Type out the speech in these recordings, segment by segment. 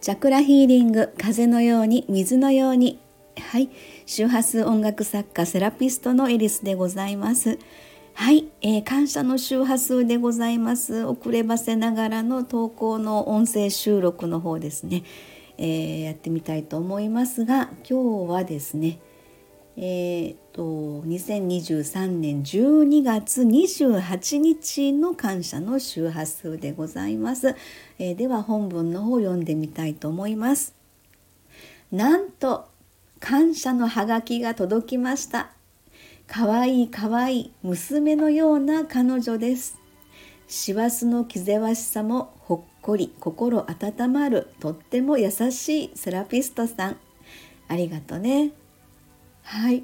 チャクラヒーリング風のように水のように。はい。周波数音楽作家セラピストのエリスでございます。はい、えー、感謝の周波数でございます。遅ればせながらの投稿の音声収録の方ですね、えー、やってみたいと思いますが今日はですねえーと、2023年12月28日の感謝の周波数でございます、えー、では本文の方を読んでみたいと思います。なんと感謝のハガキが届きました。かわいいかわいい娘のような彼女です。師走の気ぜわしさもほっこり心温まる。とっても優しいセラピストさん。ありがとね。はい。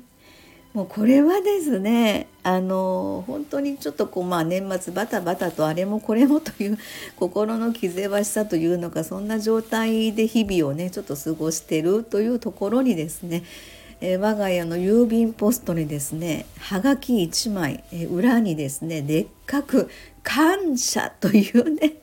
もうこれはですねあの本当にちょっとこうまあ年末バタバタとあれもこれもという 心の気ぜわしさというのかそんな状態で日々をねちょっと過ごしてるというところにですねえ我が家の郵便ポストにですねはがき1枚、え裏にですねでっかく「感謝」というね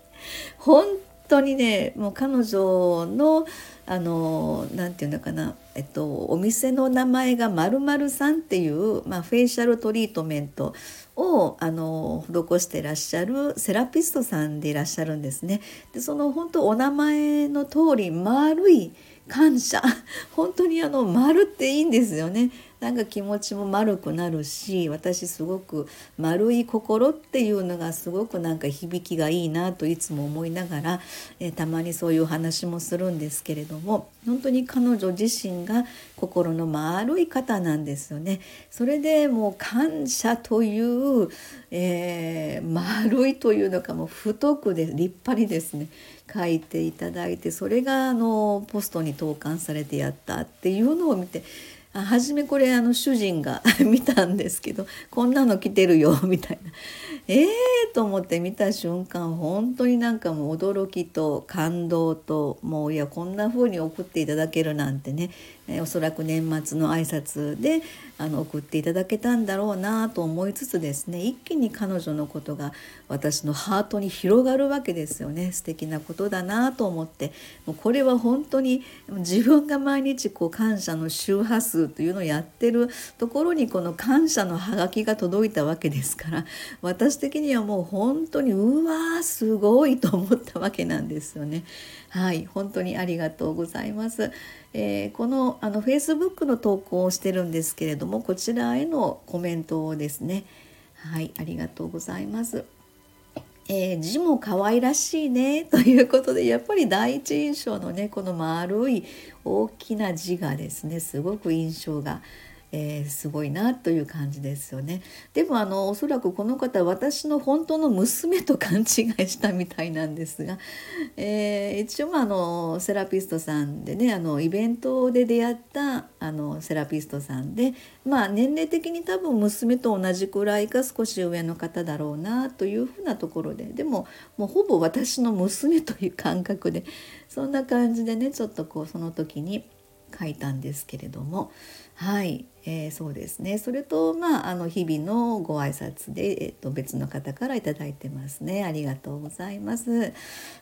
本当にねもう彼女のあの何て言うのかな、えっと、お店の名前がまるさんっていう、まあ、フェイシャルトリートメントをあの施してらっしゃるセラピストさんでいらっしゃるんですね。でその本当お名前の通り丸い感謝。本当にあの丸っていいんですよね。なんか気持ちも丸くなるし私すごく丸い心っていうのがすごくなんか響きがいいなといつも思いながら、えー、たまにそういう話もするんですけれども本当に彼女自身が心の丸い方なんですよね。それでもう感謝という、えー、丸いというのかも太くで立派にですね書いていただいてそれがあのポストに投函されてやったっていうのを見て初めこれあの主人が 見たんですけどこんなの着てるよみたいな。ええー、と思って見た瞬間本当になんかもう驚きと感動ともういやこんな風に送っていただけるなんてね、えおそらく年末の挨拶であの送っていただけたんだろうなと思いつつですね一気に彼女のことが私のハートに広がるわけですよね。素敵なことだなと思ってもうこれは本当に自分が毎日こう感謝の周波数というのをやってるところにこの感謝のハガキが届いたわけですから私私的にはもう本当にうわーすごいと思ったわけなんですよね。はい本当にありがとうございます。えー、このあの Facebook の投稿をしてるんですけれどもこちらへのコメントをですねはいありがとうございます。えー、字も可愛らしいね ということでやっぱり第一印象のねこの丸い大きな字がですねすごく印象がえー、すごいなという感じですよね。でもあのおそらくこの方私の本当の娘と勘違いしたみたいなんですが、えー、一応まああのセラピストさんでねあのイベントで出会ったあのセラピストさんでまあ年齢的に多分娘と同じくらいか少し上の方だろうなというふうなところででももうほぼ私の娘という感覚でそんな感じでねちょっとこうその時に書いたんですけれども。はい、えー、そうですね。それとまああの日々のご挨拶で、えっと、別の方から頂いてますね。ありがとうございます。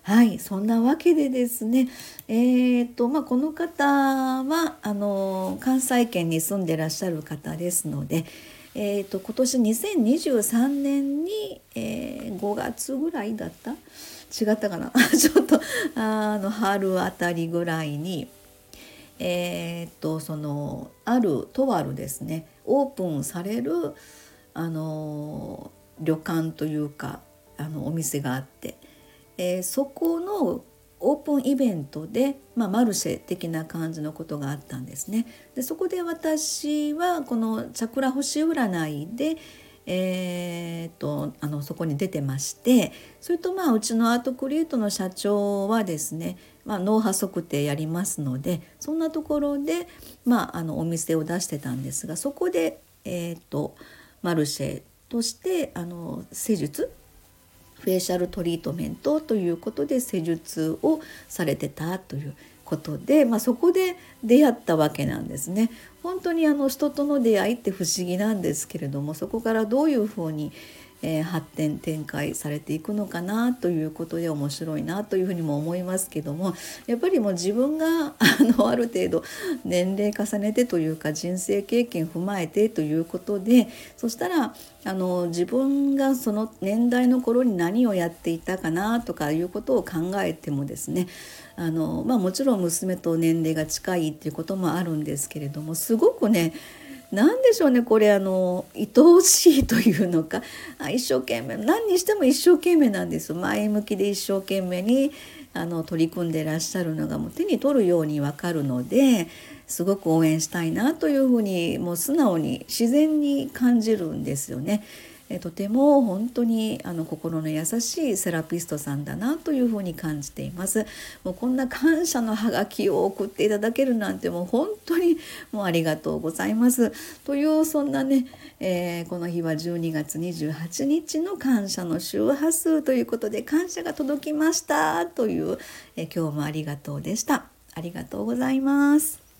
はい。そんなわけでですね。えー、っとまあこの方はあの関西圏に住んでらっしゃる方ですのでえーと、今年2023年に、えー、5月ぐらいだった？違ったかな？ちょっとあの春あたりぐらいにえー、っとそのあるとあるですねオープンされるあの旅館というかあのお店があって、えー、そこのオープンイベントで、まあ、マルシェ的な感じのことがあったんですね。でそこで私はこのチャクラ星占いで、えーと、あのそこに出てましてそれとまあうちのアートクリエイトの社長はですね、まあ、脳波測定やりますのでそんなところで、まあ、あのお店を出してたんですがそこで、えーと、マルシェとしてあの施術フェイシャルトリートメントということで施術をされてたということで、まあ、そこで出会ったわけなんですね。本当にあの人との出会いって不思議なんですけれどもそこからどういうふうに、えー、発展展開されていくのかなということで面白いなというふうにも思いますけどもやっぱりもう自分があのある程度年齢重ねてというか人生経験踏まえてということでそしたらあの自分がその年代の頃に何をやっていたかなとかいうことを考えてもですねあの、まあ、もちろん娘と年齢が近いっていうこともあるんですけれどもすごくね何でしょうねこれあの愛おしいというのか。一生懸命。何にしても一生懸命なんです前向きで一生懸命にあの取り組んでらっしゃるのがもう手に取るように分かるのですごく応援したいなというふうにもう素直に自然に感じるんですよね。えとても本当にあの心の優しいセラピストさんだなというふうに感じています。もうこんな感謝のハガキを送っていただけるなんてもう本当にもうありがとうございます。というそんなね、えー、この日は12月28日の感謝の周波数ということで感謝が届きましたという、えー、今日もありがとうでした。ありがとうございます。